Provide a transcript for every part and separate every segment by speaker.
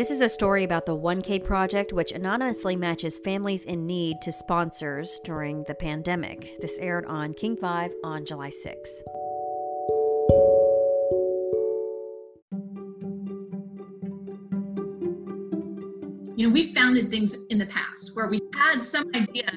Speaker 1: This is a story about the 1K Project, which anonymously matches families in need to sponsors during the pandemic. This aired on King 5 on July 6.
Speaker 2: You know, we founded things in the past where we had some idea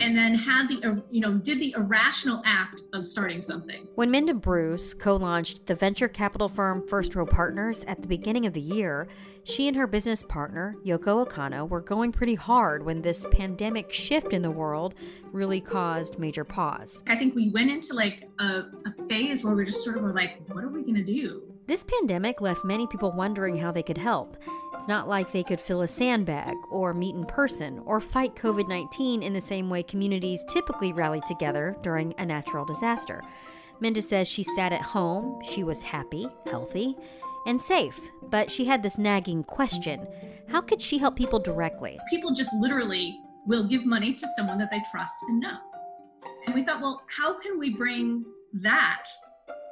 Speaker 2: and then had the uh, you know did the irrational act of starting something.
Speaker 1: When Minda Brusse co-launched the venture capital firm First Row Partners at the beginning of the year, she and her business partner Yoko Okano were going pretty hard when this pandemic shift in the world really caused major pause.
Speaker 2: I think we went into like a, a phase where we just sort of were like, what are we going to do?
Speaker 1: This pandemic left many people wondering how they could help. It's not like they could fill a sandbag, or meet in person, or fight COVID 19 in the same way communities typically rally together during a natural disaster. Minda says she sat at home, she was happy, healthy, and safe, but she had this nagging question How could she help people directly?
Speaker 2: People just literally will give money to someone that they trust and know. And we thought, well, how can we bring that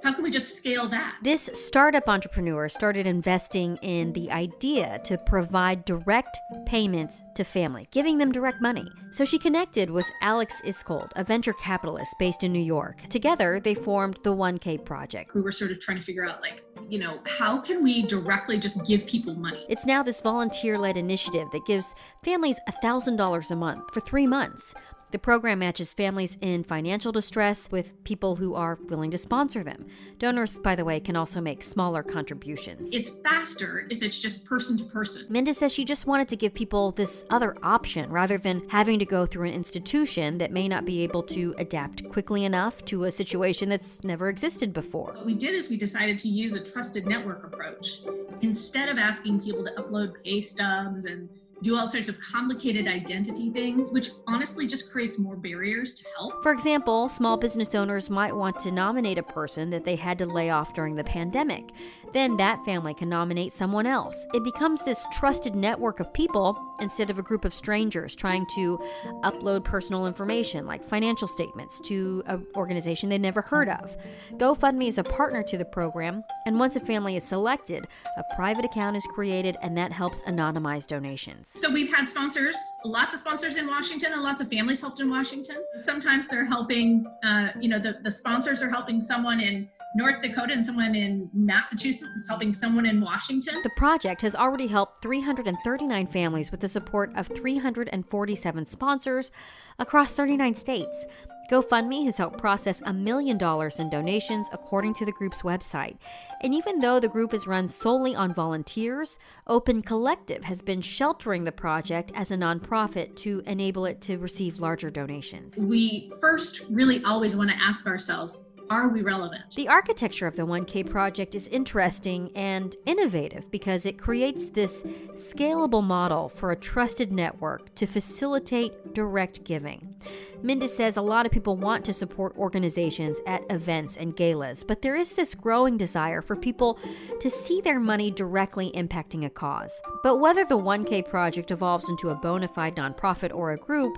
Speaker 2: how can we just scale that?
Speaker 1: This startup entrepreneur started investing in the idea to provide direct payments to family, giving them direct money. So she connected with Alex Iskold, a venture capitalist based in New York. Together, they formed the 1K Project.
Speaker 2: We were sort of trying to figure out, like, you know, how can we directly just give people money?
Speaker 1: It's now this volunteer led initiative that gives families $1,000 a month for three months. The program matches families in financial distress with people who are willing to sponsor them. Donors, by the way, can also make smaller contributions.
Speaker 2: It's faster if it's just person to person.
Speaker 1: Minda says she just wanted to give people this other option rather than having to go through an institution that may not be able to adapt quickly enough to a situation that's never existed before.
Speaker 2: What we did is we decided to use a trusted network approach. Instead of asking people to upload pay stubs and do all sorts of complicated identity things, which honestly just creates more barriers to help.
Speaker 1: For example, small business owners might want to nominate a person that they had to lay off during the pandemic. Then that family can nominate someone else. It becomes this trusted network of people instead of a group of strangers trying to upload personal information like financial statements to an organization they never heard of. GoFundMe is a partner to the program, and once a family is selected, a private account is created and that helps anonymize donations.
Speaker 2: So we've had sponsors, lots of sponsors in Washington, and lots of families helped in Washington. Sometimes they're helping, uh, you know, the, the sponsors are helping someone in North Dakota and someone in Massachusetts is helping someone in Washington.
Speaker 1: The project has already helped 339 families with the support of 347 sponsors across 39 states. GoFundMe has helped process a million dollars in donations, according to the group's website. And even though the group is run solely on volunteers, Open Collective has been sheltering the project as a nonprofit to enable it to receive larger donations.
Speaker 2: We first really always want to ask ourselves are we relevant?
Speaker 1: The architecture of the 1K project is interesting and innovative because it creates this scalable model for a trusted network to facilitate direct giving. Minda says a lot of people want to support organizations at events and galas, but there is this growing desire for people to see their money directly impacting a cause. But whether the 1K project evolves into a bona fide nonprofit or a group,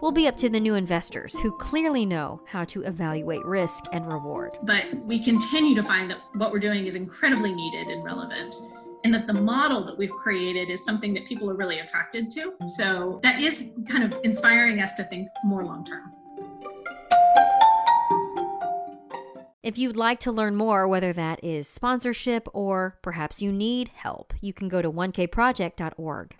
Speaker 1: will be up to the new investors who clearly know how to evaluate risk and reward.
Speaker 2: But we continue to find that what we're doing is incredibly needed and relevant. And that the model that we've created is something that people are really attracted to. So that is kind of inspiring us to think more long term.
Speaker 1: If you'd like to learn more, whether that is sponsorship or perhaps you need help, you can go to 1kproject.org.